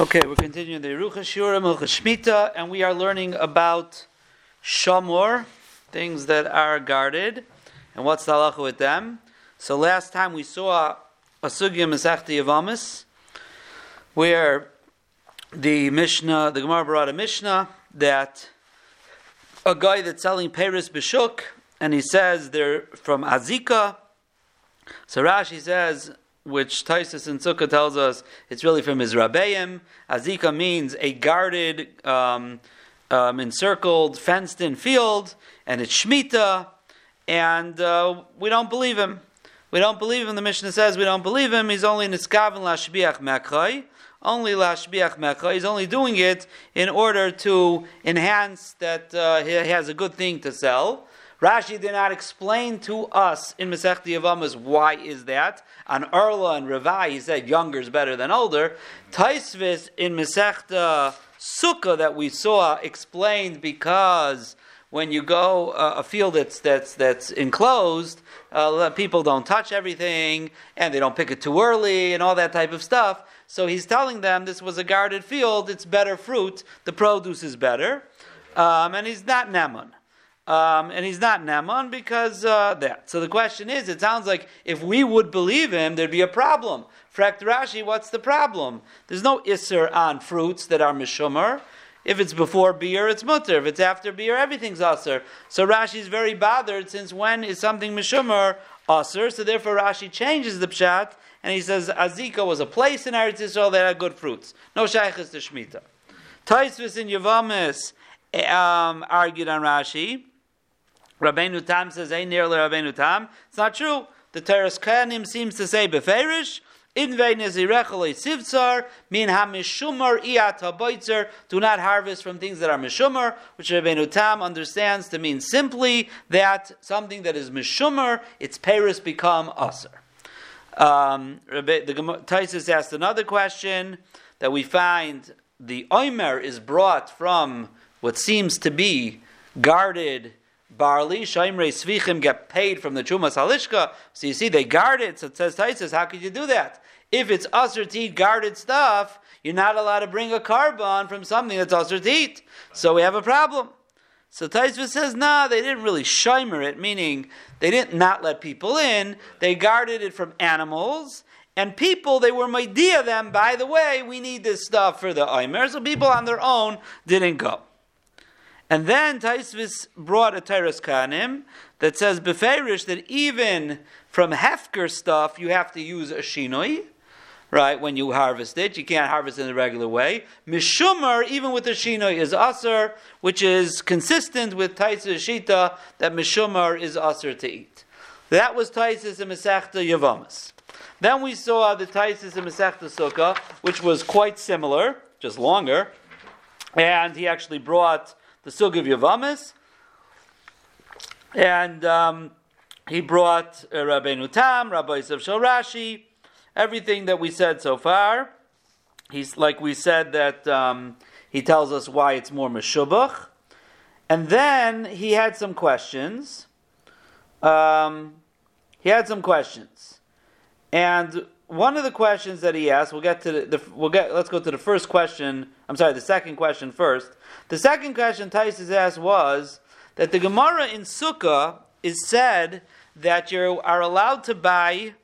Okay, we're continuing the Yerucha Shiurim Hilchas Shmita, and we are learning about shamor, things that are guarded, and what's the halacha with them. So last time we saw a sugya Masechta Yavamis, where the Mishnah, the Gemara brought a Mishnah that a guy that's selling Paris Bishuk, and he says they're from Azika. So Rashi says which Taisus and Sukkah tells us it's really from his Rabbeim. Azika means a guarded, um, um, encircled, fenced in field, and it's Shemitah, and uh, we don't believe him. We don't believe him. The Mishnah says we don't believe him. He's only niskaven lashbiach mekhay. Only lashbiach mekhay. He's only doing it in order to enhance that uh, he has a good thing to sell. Rashi did not explain to us in Masech Yavamas why is that. On Erla and Ravai, he said younger is better than older. Taisvis in Masechta Sukkah that we saw explained because when you go uh, a field that's that's that's enclosed, uh, people don't touch everything and they don't pick it too early and all that type of stuff. So he's telling them this was a guarded field; it's better fruit, the produce is better, um, and he's not Neman. Um, and he's not Naaman because uh, that. So the question is, it sounds like if we would believe him, there'd be a problem. Frakt Rashi, what's the problem? There's no isser on fruits that are mishumer. If it's before beer, it's mutter. If it's after beer, everything's usser. So Rashi is very bothered since when is something mishumer usser? So therefore Rashi changes the pshat and he says Azika was a place in Eretz Yisrael that had good fruits. No shaykhs to Shemitah. Taisvis in Yavamis um, argued on Rashi. Rabbeinu Tam says, "Ein near Rabbeinu Tam." It's not true. The Teres Kanim seems to say beferish. In veinezirechale sivtzar min hamishumar iat haboitzer. Do not harvest from things that are mishumar, which Rabbeinu Tam understands to mean simply that something that is mishumar, its paris become aser. Um, the Taisus asked another question that we find the oimer is brought from what seems to be guarded barley, shaimrei svichim get paid from the chumas halishka. So you see, they guard it. So it says Taisus, how could you do that? If it's usher to eat guarded stuff, you're not allowed to bring a korban from something that's usher to eat. So we have a problem. So Taisva says, nah, they didn't really shimer it, meaning they didn't not let people in. They guarded it from animals. And people, they were idea them, by the way, we need this stuff for the Oimer. So people on their own didn't go. And then Taisvis brought a Teres Kanim that says beferish that even from hefker stuff you have to use a shinoi, right? When you harvest it, you can't harvest in the regular way. Mishumar, even with the shinoi, is aser, which is consistent with Taisus Shita that mishumar is aser to eat. That was Taisus and Masechta Yavamas. Then we saw the Taisus and Masechta Sukkah, which was quite similar, just longer, and he actually brought the give you Yavamis, and um, he brought uh, Rabbeinu Rabbi Yosef Rashi, everything that we said so far. He's like we said that um, he tells us why it's more meshubach, and then he had some questions. Um, he had some questions, and one of the questions that he asked, we'll get to the, the, we'll get let's go to the first question. I'm sorry, the second question first. The second question Taisus asked was that the Gemara in Sukkah is said that you are allowed to buy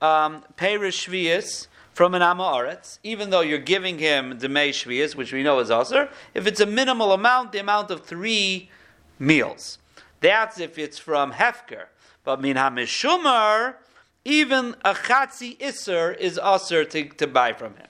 um, Shvius from an Amoritz, even though you're giving him Demei Shvius, which we know is Aser, if it's a minimal amount, the amount of three meals. That's if it's from Hefker. But Min HaMishumar, even a Chatzi Isser is Aser to, to buy from him.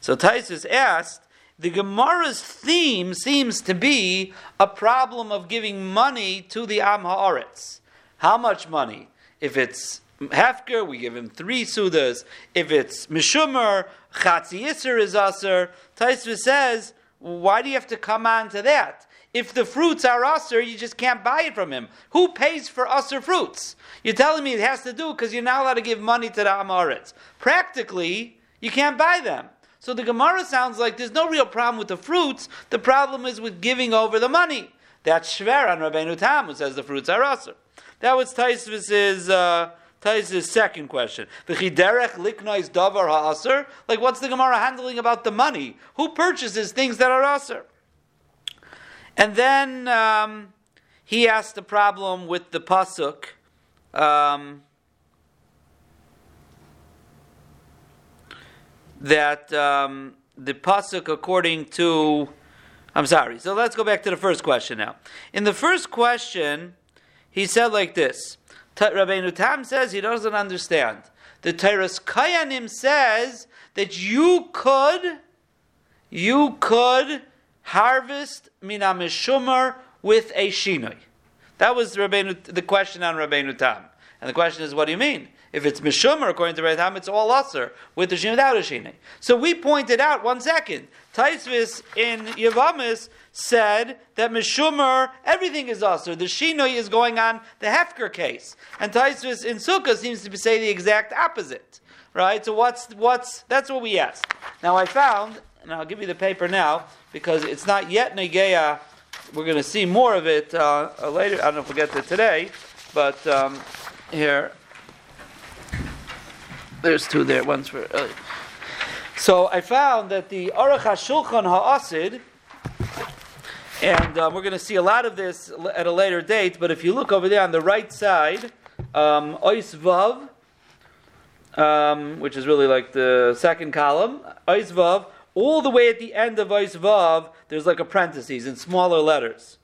So Taisus asked, the Gemara's theme seems to be a problem of giving money to the Am Haaretz. How much money? If it's Hefker, we give him three sudas. If it's Mishumer, Chatzi Yisr is Aser. Taisva says, why do you have to come on to that? If the fruits are Aser, you just can't buy it from him. Who pays for Aser fruits? You're telling me it has to do because you're not allowed to give money to the Amaretz. Practically, you can't buy them. So the Gemara sounds like there's no real problem with the fruits. The problem is with giving over the money. That's Shver on Rabbeinu Tam, who says the fruits are Aser. That was Taisvis's uh, Taisus' second question. V'chiderech liknois davar ha'aser? Like, what's the Gemara handling about the money? Who purchases things that are aser? And then um, he asked the problem with the pasuk. Um, that um, the pasuk, according to, I'm sorry. So let's go back to the first question now. In the first question, he said like this: Rabbeinu Tam says he doesn't understand. The Teres Kayanim says that you could, you could harvest mina mishumar with a shinoi. That was Rabbeinu, the question on Rabbeinu Tam. And the question is, what do you mean? If it's Mishumar, according to Tam, it's all Usr, with the Shin without a Shine. So we pointed out, one second, Taisvis in Yavamis said that Mishumar, everything is Usr. The Shinoi is going on the Hefker case. And Taisvis in Sukkah seems to say the exact opposite. Right? So what's, what's, that's what we asked. Now I found, and I'll give you the paper now, because it's not yet Negeya. We're going to see more of it uh, later. I don't know if we'll get to today, but um, here, there's two there. One's for. Uh, so I found that the Aruch HaShulchan Ha'asid, and um, we're going to see a lot of this at a later date, but if you look over there on the right side, um, um, which is really like the second column, Ois Vav, all the way at the end of Ois Vav, there's like a parentheses in smaller letters.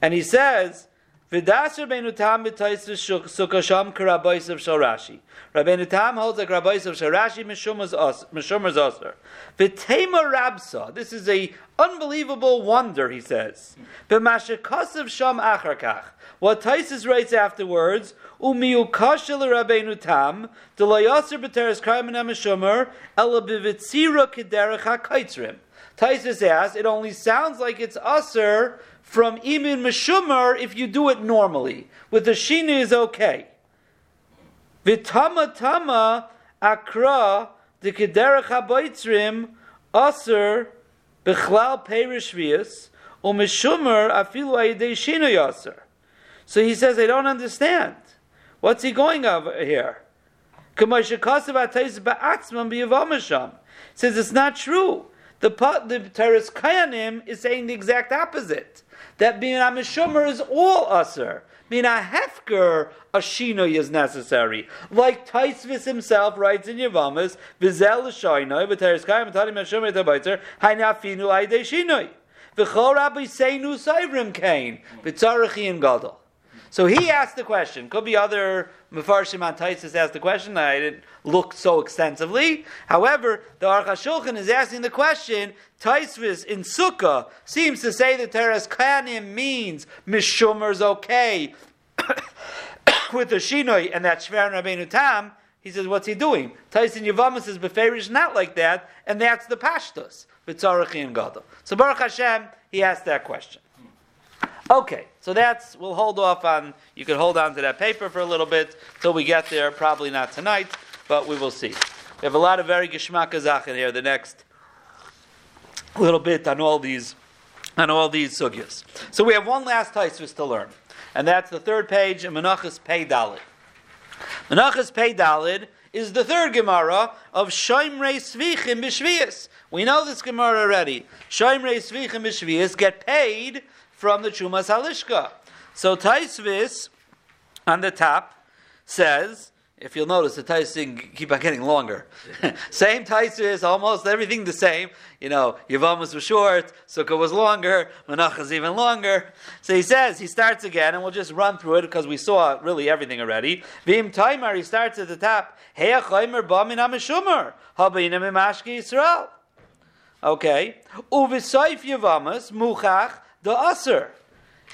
And he says, V'das Rabbeinu Tam b'tais sukkah sham k'rabbeis of Sharashi. Rabbeinu Tam holds like rabbis of Sharashi mishumer's osir. V'tema rabsa. This is a unbelievable wonder, he says. B'mashakasav sham acharkach. What Taisus writes afterwards, Umiu kashel Rabbeinu Tam, delayasir b'teres krayim mishumer, ela b'vitzira k'derech ha-kaitzrim. Taisus asks, it only sounds like it's usher from imin meshumar if you do it normally. With the shina is okay. Vitama tama akra de kederach haboitzrim aser bechlal perish vias or afilu ayidei shina yaser. So he says, I don't understand. What's he going over here? Says it's not true. The the Teres Kayanim is saying the exact opposite that being a mishumer is all usher. Being a hefker, a shinoi is necessary. Like Taisvis himself writes in Yavamas, Vizel l'shaynoi, v'teres kayim v'tadim mishumer tabaitzer, haynafinu aydei shinoi. V'chol rabbi seinu saivrim kain, v'tzarachi in gadol. So he asked the question. Could be other Mefarshim on Taisus asked the question. I didn't look so extensively. However, the Aruch HaShulchan is asking the question. Taisvis in Sukkah seems to say that Teres Kanim means Mishumer's okay with the Shinoi and that Shver Rabbeinu Tam. He says, what's he doing? Tyson Yavamas says, Beferish is not like that, and that's the Pashtus. B'tzarachi and Gadol. So Baruch Hashem, he asked that question. Okay, so that's, we'll hold off on, you can hold on to that paper for a little bit till we get there, probably not tonight, but we will see. We have a lot of very geschmack in here, the next little bit on all these, on all these sugyas. So we have one last Taisvis to learn, and that's the third page in Menachas Pei Dalid. Menachas Pei Dalid is the third Gemara of Shoimrei Svichim B'Shvias. We know this Gemara already. Shoimrei Svichim B'Shvias get paid from the Chumas Halishka. So Taisvis on the top says, if you'll notice, the Taisvis keep on getting longer. same Taisvis, almost everything the same. You know, Yavamas was short, Sukkah was longer, is even longer. So he says, he starts again, and we'll just run through it because we saw really everything already. Vim Taimar, he starts at the top. Heya Chaimer BaminAmishumer, Habinim Yisrael. Okay. Uvisaif Yavamas, Muchach, the Aser.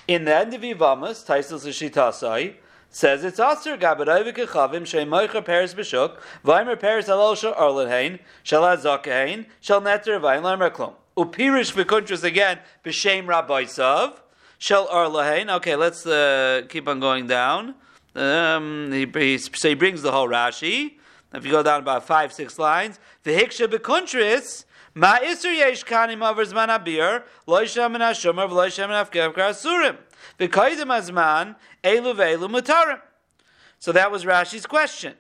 In the end of Yivamas, Taisel Shitasai, says it's Aser Gabarayvik Chavim Shemoicha Paris Bishuk, Vaimer Paris Alol Shal Arlenhain, Shal Azakahain, Shal Netter Vain Lamer Klum. Upirish Vikuntras again, B'Shem Rabbaisav, Shal Arlahain. Okay, let's uh, keep on going down. Um, he, he, so he brings the whole Rashi. If you go down about five, six lines, the Hiksha Bekuntris, Ma iser yesh kanim over zman abir, lo yishem min hashomer, v'lo yishem min afkev karasurim. V'koidim azman, elu ve'elu mutarim. So that was Rashi's question.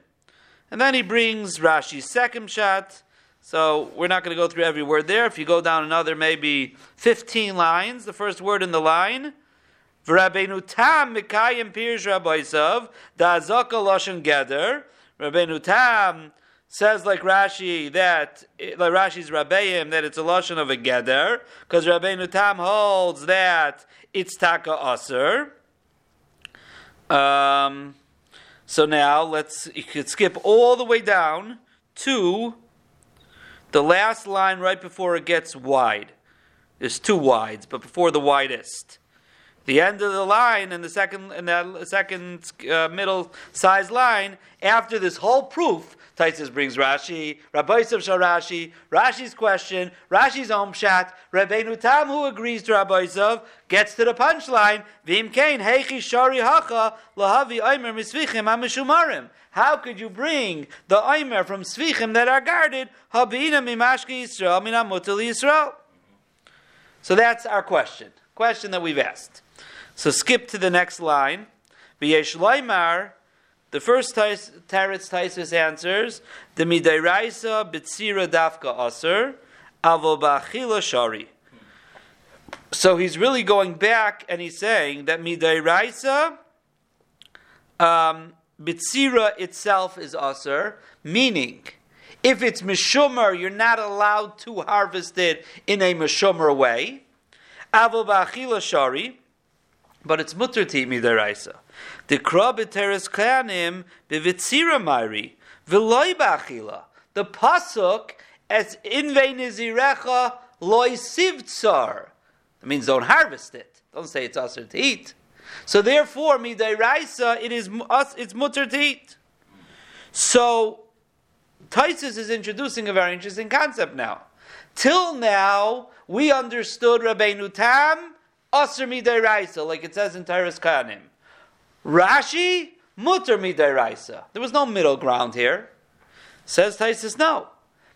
And then he brings Rashi's second shot. So we're not going to go through every word there. If you go down another maybe 15 lines, the first word in the line, V'Rabbeinu Tam Mikayim Pirsh Rabbisav Da'azaka Lashon Geder. Rabbeinu Tam says like Rashi that like Rashi's Rabbeim that it's a lashon of a Geder because Rabbeinu Tam holds that it's Taka Aser. Um, so now let's you could skip all the way down to the last line right before it gets wide. There's two wides, but before the widest. The end of the line and the second and the second uh, middle size line after this whole proof Taisus brings Rashi, Rabbi Yosef Rashi, Rashi's question, Rashi's own pshat, Rabbeinu Tam who agrees to Rabbi Yosef, gets to the punchline, Vim Kain, Heichi Shari Hacha, Lahavi Aimer Misvichim Amishumarim. How could you bring the Aimer from Svichim that are guarded, Habina Mimashki Yisrael, Mina Mutali Yisrael? So that's our question. Question that we've asked. So skip to the next line. V'yesh Laimar, the first Teretz Taisus answers, the Midairaisa Bitsira Dafka Aser, Avo Ba'achila Shari. So he's really going back and he's saying that Midairaisa um, Bitsira itself is Aser, meaning if it's Mishumer, you're not allowed to harvest it in a Mishumer way. Avo Ba'achila Shari, but it's mutter to eat midaraisa. The krab b'teres kayanim b'vitzira mari v'loy b'achila. The pasuk as inve nizirecha loy sivtsar. It means don't harvest it. Don't say it's usher to eat. So therefore, midaraisa, it is us. it's mutter to eat. So Taisus is introducing a very interesting concept now. Till now, we understood Rabbeinu Tam Aser midiraisa, like it says in Teres Kanim. Rashi, mutter midiraisa. There was no middle ground here. Says Taisus, no.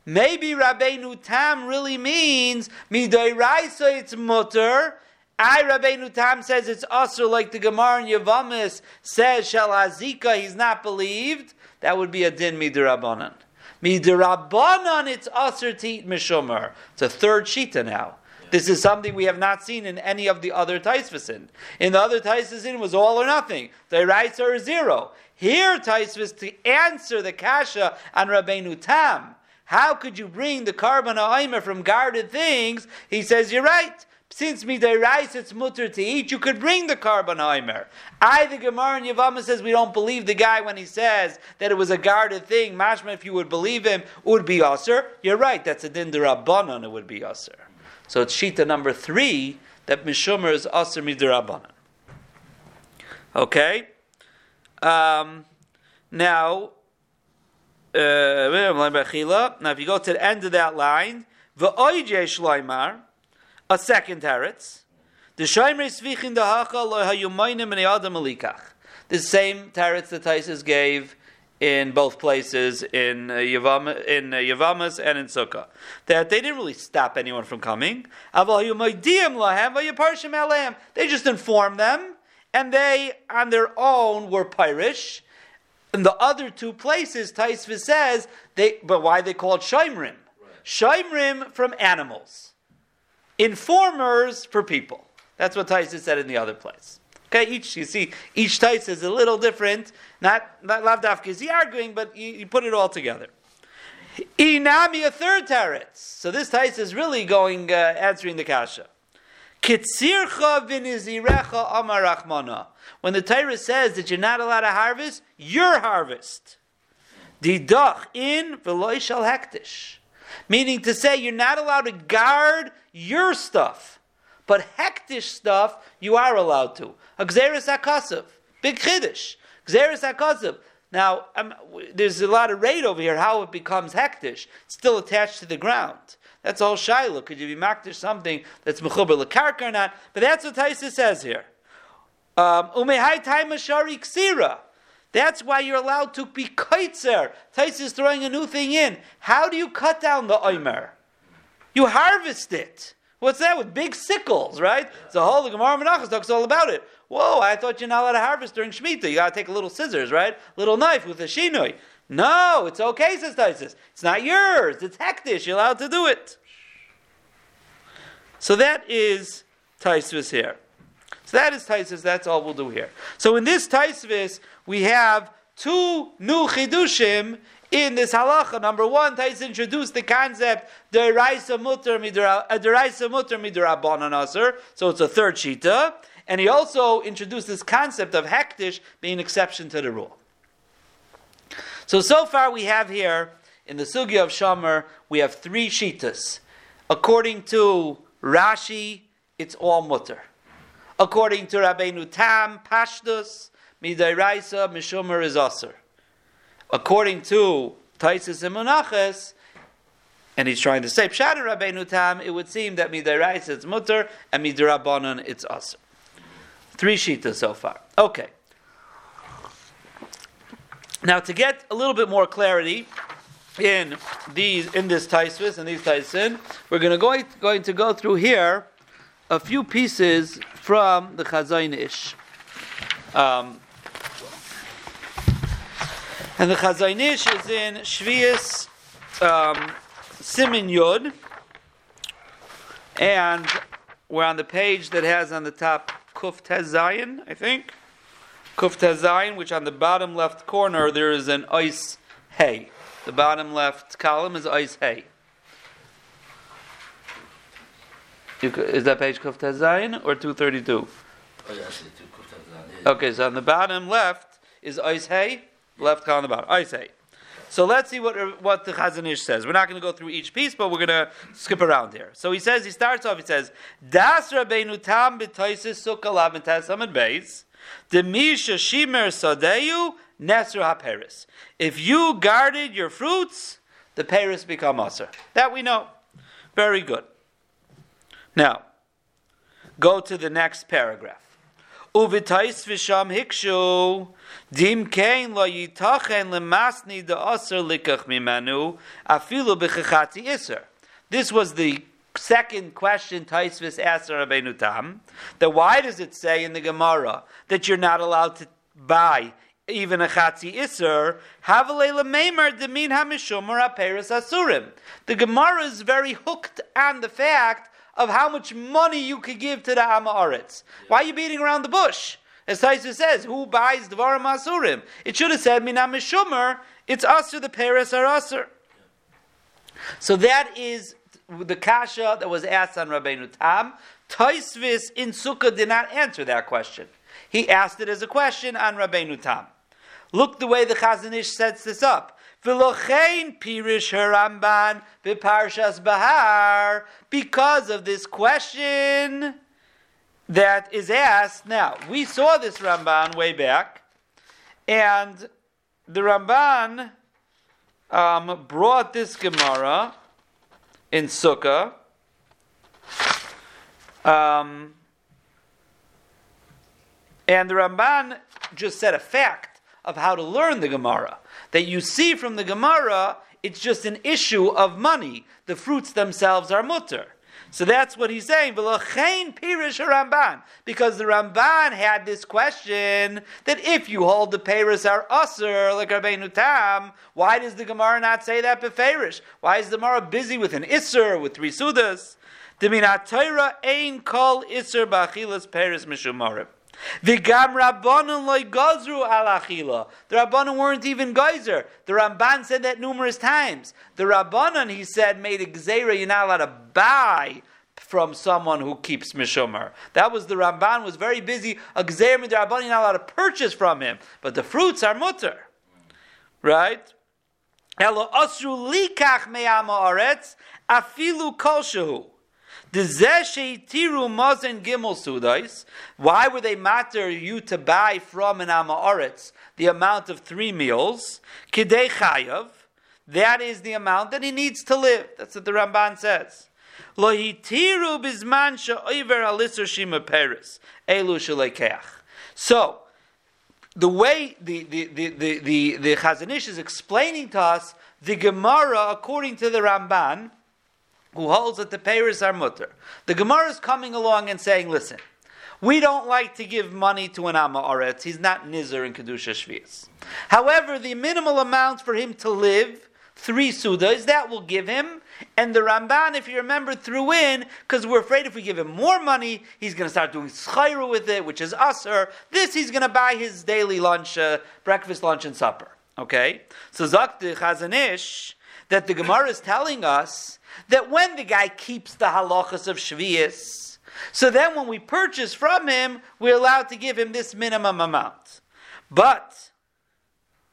Maybe Rabbeinu Tam really means midiraisa, it's mutter. I Rabbeinu Tam says it's aser, like the Gemara in Yavamis says azika, he's not believed. That would be a din midirabanan. Midirabanan, it's aser to eat mishumer. It's a third shita now. This is something we have not seen in any of the other Taisvasin. In the other Taisvasin, was all or nothing. The rights are zero. Here, Taisvas, to answer the Kasha on Rabbeinu Tam, how could you bring the korban aimer from guarded things? He says, You're right. Since midairaisa it's mutter to eat, you could bring the korban aimer. I, the Gemara in Yavama says we don't believe the guy when he says that it was a guarded thing. Mashma, if you would believe him, would be usher. You're right. That's a din. It would be usher. So it's Shita number three that Mishumer is Aser Midirabanan. Okay? Um, now, uh, now if you go to the end of that line, V'oije Shloimar, a second teretz, the Shoimer Svichin Dahacha Lo Hayumaynim and Adam Alikach. The same teretz that Taisus gave in both places in uh, in uh, Yavamas and in Sukkah. That they didn't really stop anyone from coming. They just informed them, and they on their own were Pirish. In the other two places, Taisva says they, but why they called Shaimrim? Shaimrim from animals, informers for people. That's what Taisva said in the other place. Okay, each you see each tais is a little different. Not not lavdafka is he arguing, but you, you, put it all together. Inami a third teretz. So this tais is really going uh, answering the kasha. Kitzircha v'nizirecha amarachmana. When the Torah says that you're not allowed to harvest, your harvest. Didach in v'loy shal hektish. Meaning to say you're not allowed to guard your stuff. But hektish stuff, you are allowed to. Gzeres HaKasav. Big Chiddush. Gzeres HaKasav. Now, um, there's a lot of rate over here, how it becomes hektish. It's still attached to the ground. That's all Shiloh. Could you be makdish something that's mechuber lekarka or not? But that's what Taisa says here. Um, Umehai taima shari ksira. That's why you're allowed to be kaitzer. Taisa is throwing a new thing in. How do you cut down the oimer? You harvest it. What's that with big sickles, right? So whole the Gemara Menachos talks all about it. Whoa, I thought you're not allowed to harvest during Shemitah. You got to take a little scissors, right? Little knife with a shinoi. No, it's okay, says Taisus. It's not yours. It's hektish. You're allowed to do it. So that is Taisvis here. So that is Taisvis. That's all we'll do here. So in this Taisvis, we have two new chidushim in this halacha. Number one, Tais introduced the concept deraisa mutter uh, mutter midirabanan aser. So it's a third shita, and he also introduced this concept of hektish being an exception to the rule. So so far we have here in the sugya of Shomer we have three shitas. According to Rashi, it's all mutter. According to Rabbeinu Tam, Pashdus, Midairaisa, Mishumer is Aser according to Taisis and Munaches, and he's trying to say Pshat Rabbeinu Tam, it would seem that Midairais it's mutter and Midirabanan it's us. Three shitas so far. Okay. Now to get a little bit more clarity in these in this Taisvis and these Taisin, we're going to go, going to go through here a few pieces from the Chazayin Ish. Um, and the Chazaynish is in Shvius um, Simin Yud, and we're on the page that has on the top Kuf Tezayin, I think. Kuf Tezayin, which on the bottom left corner there is an ice hay. The bottom left column is ice hay. Is that page Kuf Tezayin or 232? Oh, yeah, okay, so on the bottom left is ice hay left column the bottom. I say. So let's see what, uh, what the Chazon Ish says. We're not going to go through each piece, but we're going to skip around here. So he says, he starts off, he says, Das Rabbeinu Tam b'toisis sukkah and beis, demisha shimer sadeyu nesr ha If you guarded your fruits, the peris become aser. That we know. Very good. Now, go to the next paragraph. Uvitais hikshu dim kein lo yitachen likach afilu iser. This was the second question Taisvis asked Rabbeinu Tam. That why does it say in the Gemara that you're not allowed to buy even a chatzi iser, havelela meimer demin hamishumar aperis asurim. The Gemara is very hooked on the fact of how much money you could give to the Amaretz. Why are you beating around the bush? As Taisa says, who buys Dvarim Asurim? It should have said, Minam Mishumer, it's Asur, the Paris are Asur. So that is the kasha that was asked on Rabbeinu Tam. Taisvis in Sukkah did not answer that question. He asked it as a question on Rabbeinu Tam. Look the way the Chazanish sets this up. V'lochein pirish Haramban b'parshas Bahar because of this question that is asked. Now we saw this Ramban way back, and the Ramban um, brought this Gemara in Sukkah. Um, and the Ramban just said a fact of how to learn the Gemara that you see from the Gemara, it's just an issue of money. The fruits themselves are mutter. So that's what he's saying. Because the Ramban had this question that if you hold the Paris are usr, like Rabbeinu Tam, why does the Gemara not say that beferish? Why is the Gemara busy with an isser, with three sudas? The minatayra ain kol isser ba'chilas Paris mishumarim. The gam rabbanon gazru alachila. The rabbanon weren't even geyser. The Ramban said that numerous times. The rabbanon, he said, made a gzeira. You're not allowed to buy from someone who keeps mishumer. That was the Ramban was very busy. A gzeir the rabbanon, you're not allowed to purchase from him, but the fruits are mutter, right? Elo asru likach me'ama aretz afilu kol why would they matter you to buy from an Amaretz the amount of three meals? Kidei chayav. That is the amount that he needs to live. That's what the Ramban says. Lo hitiru bizman she'oiver alisur shima peris elu shelekeach. So, the way the the the the the, the Chazon Ish is explaining to us the Gemara according to the Ramban who holds that the payers are mutter. The Gemara is coming along and saying, listen, we don't like to give money to an Amma Aretz. He's not Nizer in Kedusha Shvias. However, the minimal amount for him to live, three Sudas, that will give him. And the Ramban, if you remember, threw in, because we're afraid if we give him more money, he's going to start doing schayra with it, which is usher. This, he's going to buy his daily lunch, uh, breakfast, lunch, and supper. Okay? So Zakti Chazanish, that the Gemara is telling us that when the guy keeps the halachas of Shvias, so then when we purchase from him, we're allowed to give him this minimum amount. But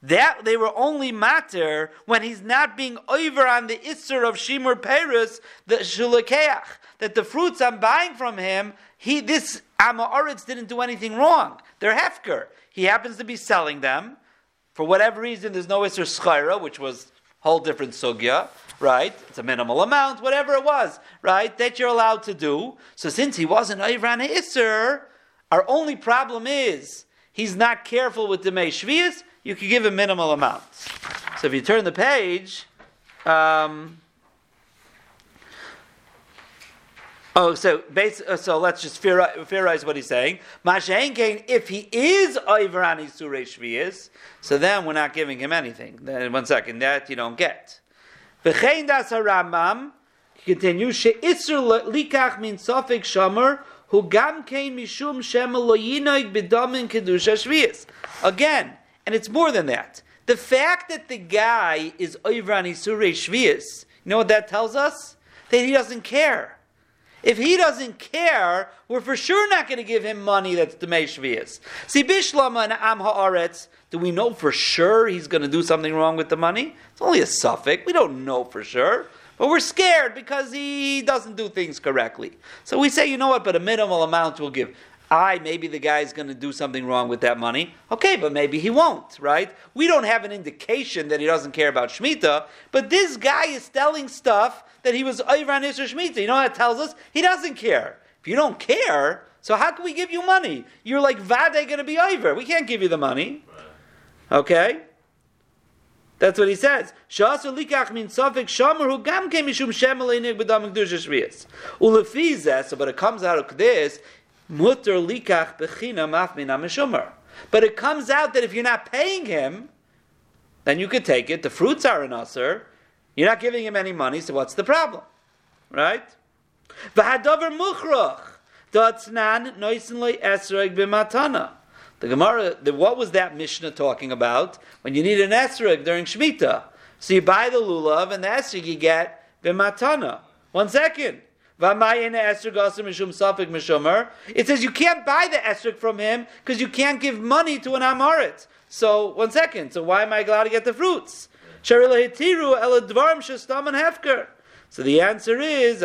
that they were only matter when he's not being over on the isser of shimur peres, the shulakeach, that the fruits I'm buying from him, he this Amaretz didn't do anything wrong. They're hefker. He happens to be selling them. For whatever reason, there's no isser schira, which was whole different sugya right? It's a minimal amount, whatever it was, right? That you're allowed to do. So since he wasn't Ivran Isser, our only problem is he's not careful with the Shvias, you could give a minimal amount. So if you turn the page, um, Oh, so base, uh, so let's just theorize what he's saying. Mashenkein, if he is Ivarani Surei Shvias, so then we're not giving him anything. Then one second, that you don't get. V'chein das Rambam continues she'isur likach min sofik shomer hu gam kein mishum shemel lo yinoig shvius. Again, and it's more than that. The fact that the guy is oivran isurei you know what that tells us? That he doesn't care. If he doesn't care, we're for sure not going to give him money that's the Shvias. See, Bishlama and Am Haaretz, do we know for sure he's going to do something wrong with the money? It's only a suffix. We don't know for sure. But we're scared because he doesn't do things correctly. So we say, you know what, but a minimal amount we'll give. I, maybe the guy's going to do something wrong with that money. Okay, but maybe he won't, right? We don't have an indication that he doesn't care about Shemitah, but this guy is telling stuff that he was Ayran Isra Shemitah. You know what that tells us? He doesn't care. If you don't care, so how can we give you money? You're like Vade going to be over. We can't give you the money. Okay? That's what he says. Shasu likach min safik shomer who gam came mishum shemel einig b'dam kedusha shviyas. Ulefizeh, so but it comes out of this, mutter likach. But it comes out that if you're not paying him, then you could take it. The fruits are an usher. You're not giving him any money, so what's the problem? Right? Noisen loy esreg b'matana. The Gemara, the, what was that Mishnah talking about? When you need an esrog during Shemitah. So you buy the lulav and the esrog you get b'matana. One second. It says you can't buy the esrog from him because you can't give money to an amorit. So one second. So why am I allowed to get the fruits? So the answer is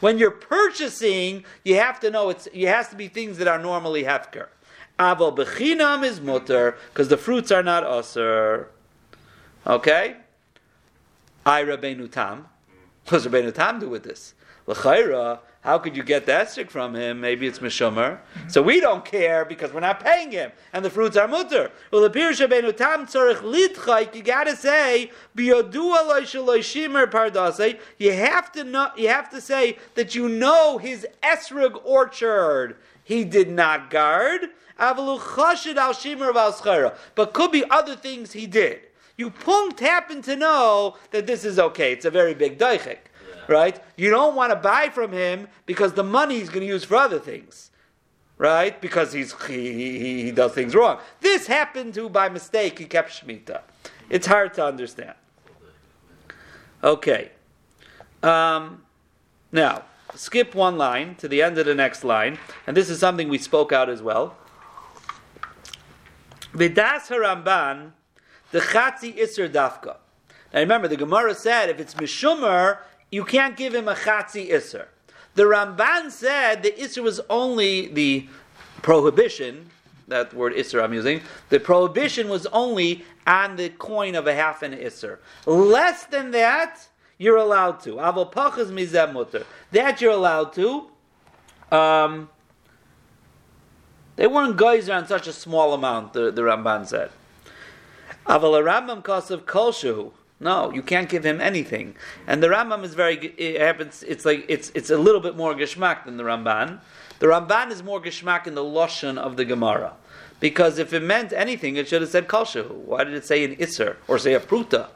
When you're purchasing, you have to know it's it has to be things that are normally hefker. Aval bechinam is mutter because the fruits are not usher. Okay. I Rabbeinu Tam. What does Rabbeinu Tam do with this? L'chayra, how could you get the esrik from him? Maybe it's mishomer. So we don't care because we're not paying him, and the fruits are mutter. Well, the pirush tam tzorich litchayk. You got to say pardase. You have to. You have to say that you know his esrig orchard. He did not guard. But could be other things he did. You punkt happen to know that this is okay. It's a very big daichik right? You don't want to buy from him because the money he's going to use for other things, right? Because he's he, he, he does things wrong. This happened to by mistake. He kept shmita. It's hard to understand. Okay. Um, now skip one line to the end of the next line, and this is something we spoke out as well. Vidas Haramban, the Chatzi Isser Dafka. Now remember, the Gemara said if it's Mishumer, you can't give him a chatzi iser. The Ramban said the iser was only the prohibition. That word iser I'm using. The prohibition was only on the coin of a half an iser. Less than that, you're allowed to. Avol pachas mizem mutter. That you're allowed to. Um, they weren't geyser on such a small amount. The, the Ramban said. Aval Rambam kasav kolshu. No, you can't give him anything. And the Rambam is very. It happens. It's like it's it's a little bit more geschmack than the Ramban. The Ramban is more geschmack in the lashon of the Gemara, because if it meant anything, it should have said kalshahu. Why did it say an iser or say a pruta,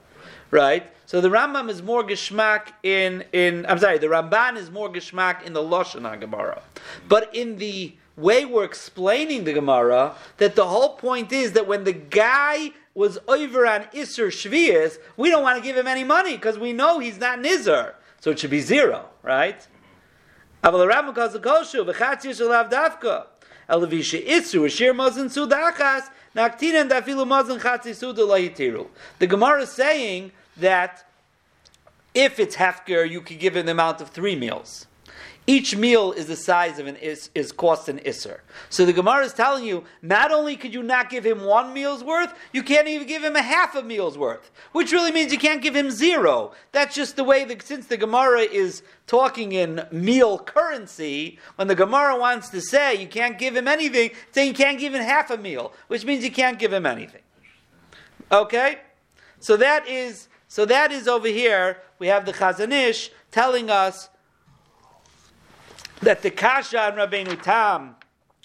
right? So the Rambam is more geschmack in in. I'm sorry, the Ramban is more geschmack in the lashon of Gemara, but in the way we're explaining the Gemara, that the whole point is that when the guy was over on Isser Shvias, we don't want to give him any money because we know he's not Nizar. So it should be zero, right? The Gemara is saying that if it's hefker, you could give an amount of three meals. Each meal is the size of an is, is cost an isser. So the Gemara is telling you, not only could you not give him one meal's worth, you can't even give him a half a meal's worth, which really means you can't give him zero. That's just the way that since the Gemara is talking in meal currency, when the Gemara wants to say you can't give him anything, saying you can't give him half a meal, which means you can't give him anything. Okay, so that is so that is over here. We have the Chazon Ish telling us that the kasha on Rabbeinu Tam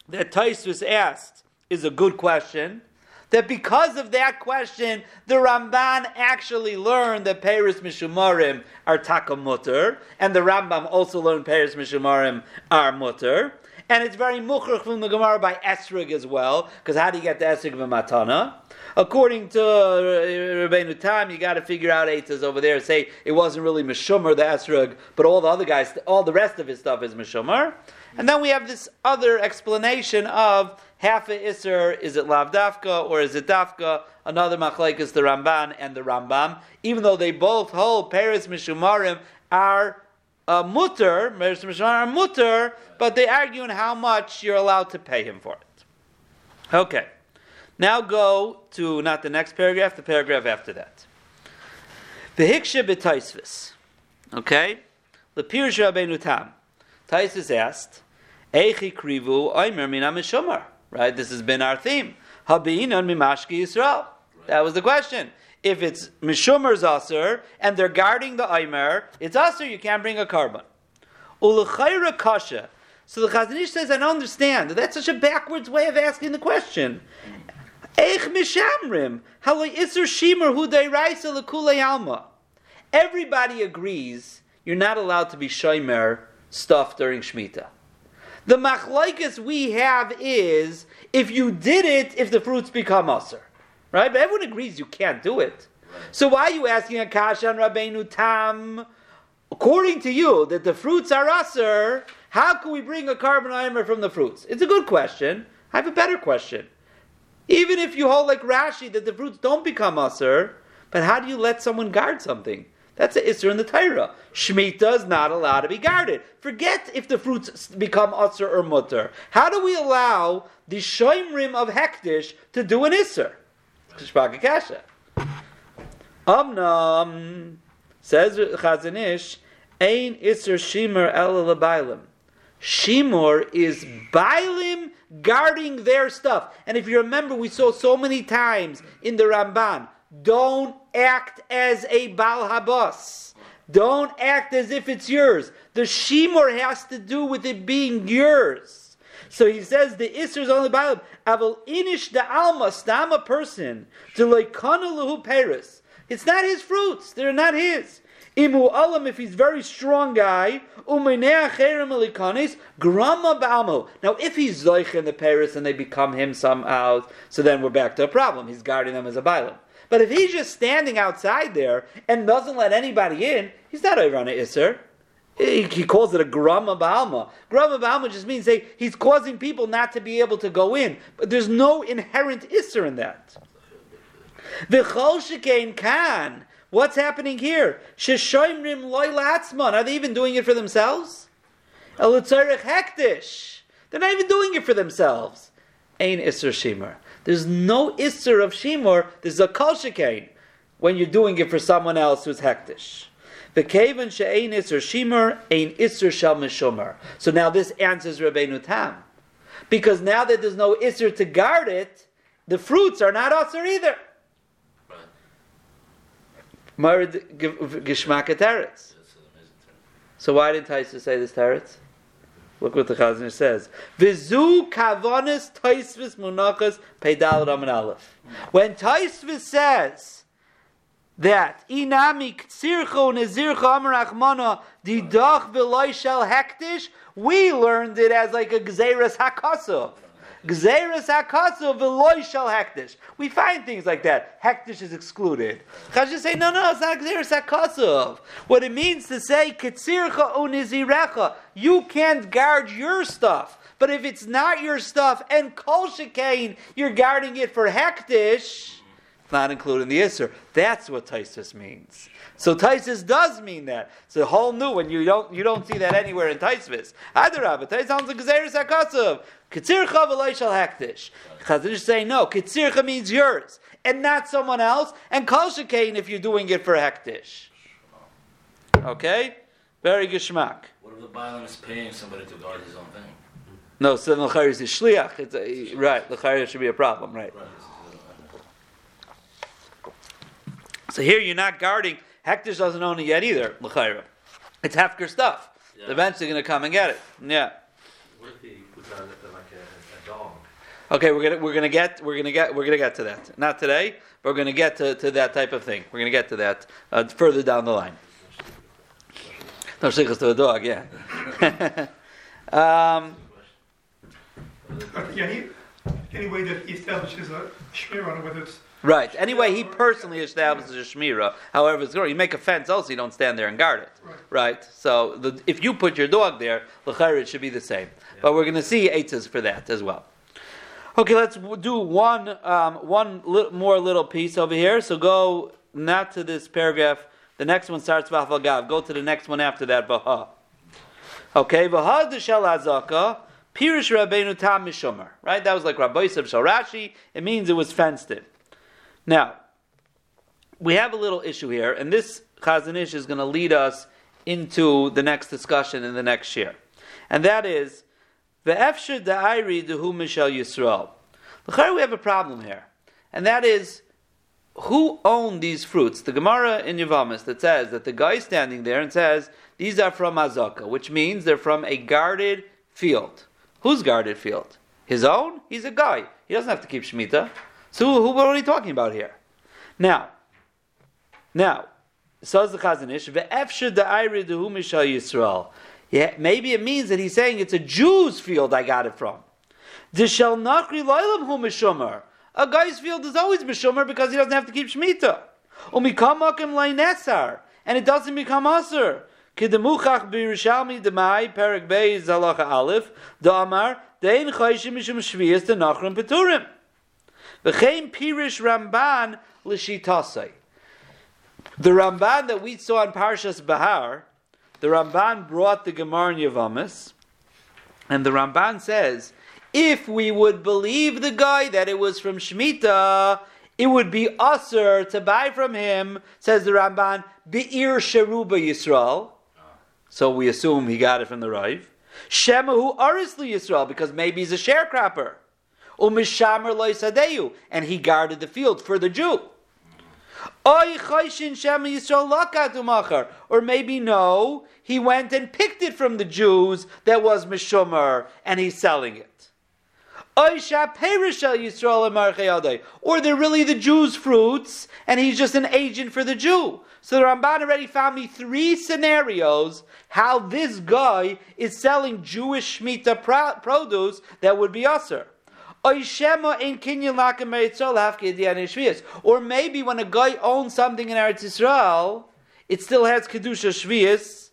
that Tais was asked is a good question. That because of that question, the Ramban actually learned that Paris Mishumarim are takamutter, and the Rambam also learned Paris Mishumarim are mutter. And it's very mukhrach from the Gemara by Esrig as well, because how do you get the Esrig Matana? According to Rabbeinu Tam, you got to figure out Eitzes over there. And say it wasn't really Meshumer, the Esrog, but all the other guys, all the rest of his stuff is Meshumer. And then we have this other explanation of half a Isser, is it Lav Dafka or is it Dafka? Another Machlaik is the Ramban and the Rambam. Even though they both hold Paris Mishumarim are uh, mutter, are mutter, but they argue on how much you're allowed to pay him for it. Okay. Now go to not the next paragraph, the paragraph after that. The Hiksha b'Taisvis. Okay? The Rabbeinu Tam. Taisvis asked, Eichi krivu oimer mina mishomar. Right? This has been our theme. Habinan mimashki Yisrael. That was the question. If it's mishomer's aser and they're guarding the oimer, it's aser. You can't bring a korban. Kasha. So the Chazon Ish says, I don't understand. That's such a backwards way of asking the question. Eich mishamrim. Shimer hu alma. Everybody agrees you're not allowed to be shomer stuff during Shemitah. The machlaikas we have is if you did it, if the fruits become usher. Right? But everyone agrees you can't do it. So why are you asking a kasha on Rabbeinu Tam? According to you, that the fruits are usher, how can we bring a korban imer from the fruits? It's a good question. I have a better question. Even if you hold like Rashi that the fruits don't become usher, but how do you let someone guard something? That's an isser in the Torah. Shemitah is not allowed to be guarded. Forget if the fruits become usher or mutter. How do we allow the shoimrim of hektish to do an isser? Kasha. Amnam says Chazon Ain isser shimer el lebailim. Shimor is bailim guarding their stuff. And if you remember, we saw so many times in the Ramban, don't act as a Bal Habas. Don't act as if it's yours. The Shimor has to do with it being yours. So he says the Isser is only bailim. Aval inish the alma stam a person to like lahu Paris. It's not his fruits. They're not his. Imu alam, if he's very strong guy, grama balmo. Now, if he's zoich in the Paris and they become him somehow, so then we're back to a problem. He's guarding them as a bailam. But if he's just standing outside there and doesn't let anybody in, he's not an isser. He, calls it a grama balma. Grama balma just means say he's causing people not to be able to go in, but there's no inherent isser in that. V'chol shekain kan What's happening here? Sheshoimrim loy latzman. Are they even doing it for themselves? Elutzarech hektish. They're not even doing it for themselves. Ain isser shimur. There's no isser of shimur. There's a kol when you're doing it for someone else who's hektish. The kaven she'ain isser shimur, ain isser shal mishomer. So now this answers Rabbeinu Tam. Because now that there's no isser to guard it, the fruits are not usher either. So why did Taisa say this Teretz? Look what the Chazon says. Vizu kavonis taisvis munachas peidal raman aleph. When Taisvis says that inami ktsircho nezircho amarachmana didach v'loy shel hektish, we learned it as like a gzeres hakasov. Gzeres hakasu v'loy shel hektish. We find things like that. Hektish is excluded. Chashim say, no, no, it's not gzeres hakasu. What it means to say, ketzircha unizirecha, you can't guard your stuff. But if it's not your stuff and kol shekain, you're guarding it for hektish, not including the Isser. That's what Taisus means. So Taisus does mean that. It's a whole new one. You don't you don't see that anywhere in Taisvis. Adarabah, Taisus sounds like Gezeris HaKasav. Ketzircha v'loy shal hektish. Chazanish say no. Ketzircha means yours and not someone else. And kol shekain if you're doing it for hektish. Okay, very geschmack. What if the bailim is paying somebody to guard his own thing? No, so then l'chayr is a shliach. It's a, right, l'chayr should be a problem, right? Right. So here you're not guarding. Hektish doesn't own it yet either, l'chayr. It's Hefker stuff. Yeah. They're eventually going to come and get it. Yeah. What if he puts out like a, a dog? Okay, we're gonna we're gonna get we're gonna get we're gonna get to that. Not today, but we're gonna get to, to that type of thing. We're gonna get to that uh, further down the line. No shlichus to a dog, yeah. um, Any, any way that he establishes a shmir on whether it's right. Anyway, he personally establishes a shmira. However, it's you make a fence also, you don't stand there and guard it. Right. Right. So the, if you put your dog there, it should be the same. But we're gonna see eitzes for that as well. Okay, let's do one um, one li- more little piece over here. So go not to this paragraph. The next one starts with Gav. Go to the next one after that. Vaha. Okay, Vaha de Shel Azaka. Pirish Rabbeinu Tam Mishomer. Right? That was like Rabbi Shel Rashi. It means it was fenced in. Now, we have a little issue here, and this Chazanish is going to lead us into the next discussion in the next year. And that is, Ve'efsher da'ayri dehu mishal Yisrael. L'chayr, we have a problem here. And that is, who owned these fruits? The Gemara in Yavamis that says that the guy standing there and says, these are from Azaka, which means they're from a guarded field. Whose guarded field? His own? He's a guy. He doesn't have to keep Shemitah. So who, what are we talking about here? Now, now, says the Chazanish, ve'efsher da'ayri dehu mishal Yisrael. Yeah, maybe it means that he's saying it's a Jew's field I got it from. Dishel nachri loylam hu mishomer. A guy's field is always mishomer because he doesn't have to keep shemitah. Umikam makim leinesar, and it doesn't become aser. Kedemuchach b'Yerushalmi demai perik beis zalacha aleph da'amar dein chayshim mishum shviyas de nachrim peturim. V'chein pirish Ramban l'shitasai. The Ramban that we saw in Parshas Bahar, the Ramban brought the Gemara in Yavamis, and the Ramban says, if we would believe the guy that it was from Shemitah, it would be usher to buy from him, says the Ramban, Be'ir Sheruba Yisrael. So we assume he got it from the Rive. Shemahu Arisli Yisrael, because maybe he's a sharecropper. And he guarded the field for the Jew. Or maybe no, he went and picked it from the Jews that was mishumer, and he's selling it. Or they're really the Jews' fruits, and he's just an agent for the Jew. So the Ramban already found me three scenarios how this guy is selling Jewish Shemitah produce that would be usher. Or maybe when a guy owns something in Eretz Yisrael, it still has kedusha shvius.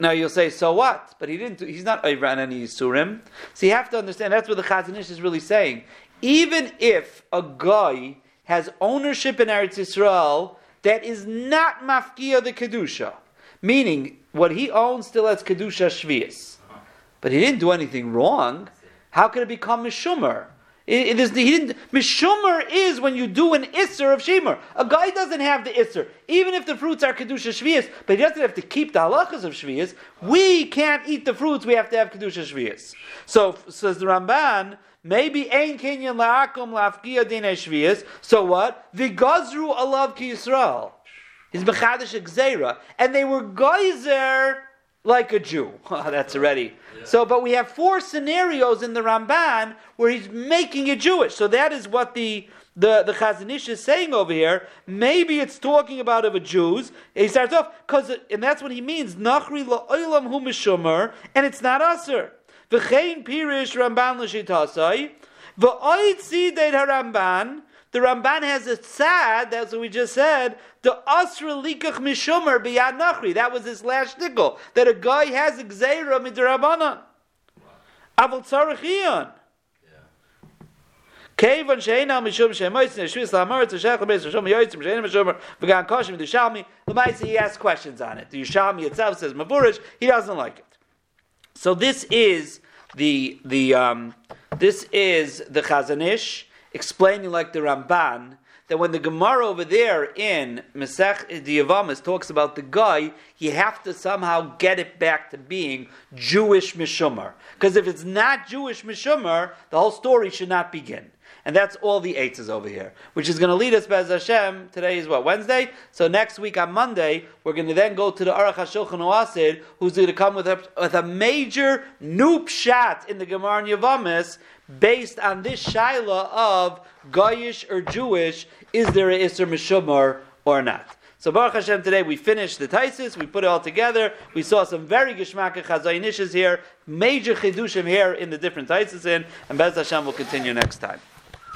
Now you'll say, so what? But he didn't. He's not ran any yisurim. So you have to understand. That's what the Chazanish is really saying. Even if a guy has ownership in Eretz Yisrael that is not mafkia the kedusha, meaning what he owns still has kedusha shvius, but he didn't do anything wrong. How could it become mishumer? It, is, he didn't. Mishumer is when you do an isser of shemer. A guy doesn't have the isser, even if the fruits are kedusha shvius, but he doesn't have to keep the halachas of shvius. We can't eat the fruits; we have to have kedusha shvius. So says the Ramban. Maybe ein kenyan la'akum la'afkia dine shvius. So what? The gazru alav ki Yisrael. He's Mechadish Gzeira. And they were geyser like a Jew. Oh, that's already. So, but we have four scenarios in the Ramban where he's making it Jewish. So that is what the the the Chazanish is saying over here. Maybe it's talking about of a Jews. He starts off because, and that's what he means. Nachri la'olam hu mishumer, and it's not aser. V'chein pirish Ramban l'shitasai. V'oid sidei haramban. The Ramban has a sad, that's what we just said, the Asra Likach Mishumer Biyad Nachri. That was his last nickel. That a guy has a Gzeira Midrabanan. Aval Tzarachion. Kevan sheina mishum shemoitz neshvis lamar tzashach lebes mishum yoitzim sheina mishum v'gan koshim Yushalmi. Lemaisa he asks questions on it. The Yushalmi itself says mavurish. He doesn't like it. So this is the the um, this is the Chazanish explaining like the Ramban that when the Gemara over there in Mesech the Yavamas talks about the guy, you have to somehow get it back to being Jewish Mishumar. Because if it's not Jewish Mishumar, the whole story should not begin. And that's all the eights is over here, which is going to lead us, Bez Hashem. Today is what, Wednesday? So next week on Monday, we're going to then go to the Aruch HaShulchan Oasid, who's going to come with a, with a major noop shot in the Gemara Yavamis based on this shaila of Goyish or Jewish, is there a Isser Mishumar or not? So Baruch Hashem, today we finished the Taisis, we put it all together, we saw some very Geshmaka Chazayinishas here, major Chidushim here in the different Taisis in, and Bez Hashem will continue next time.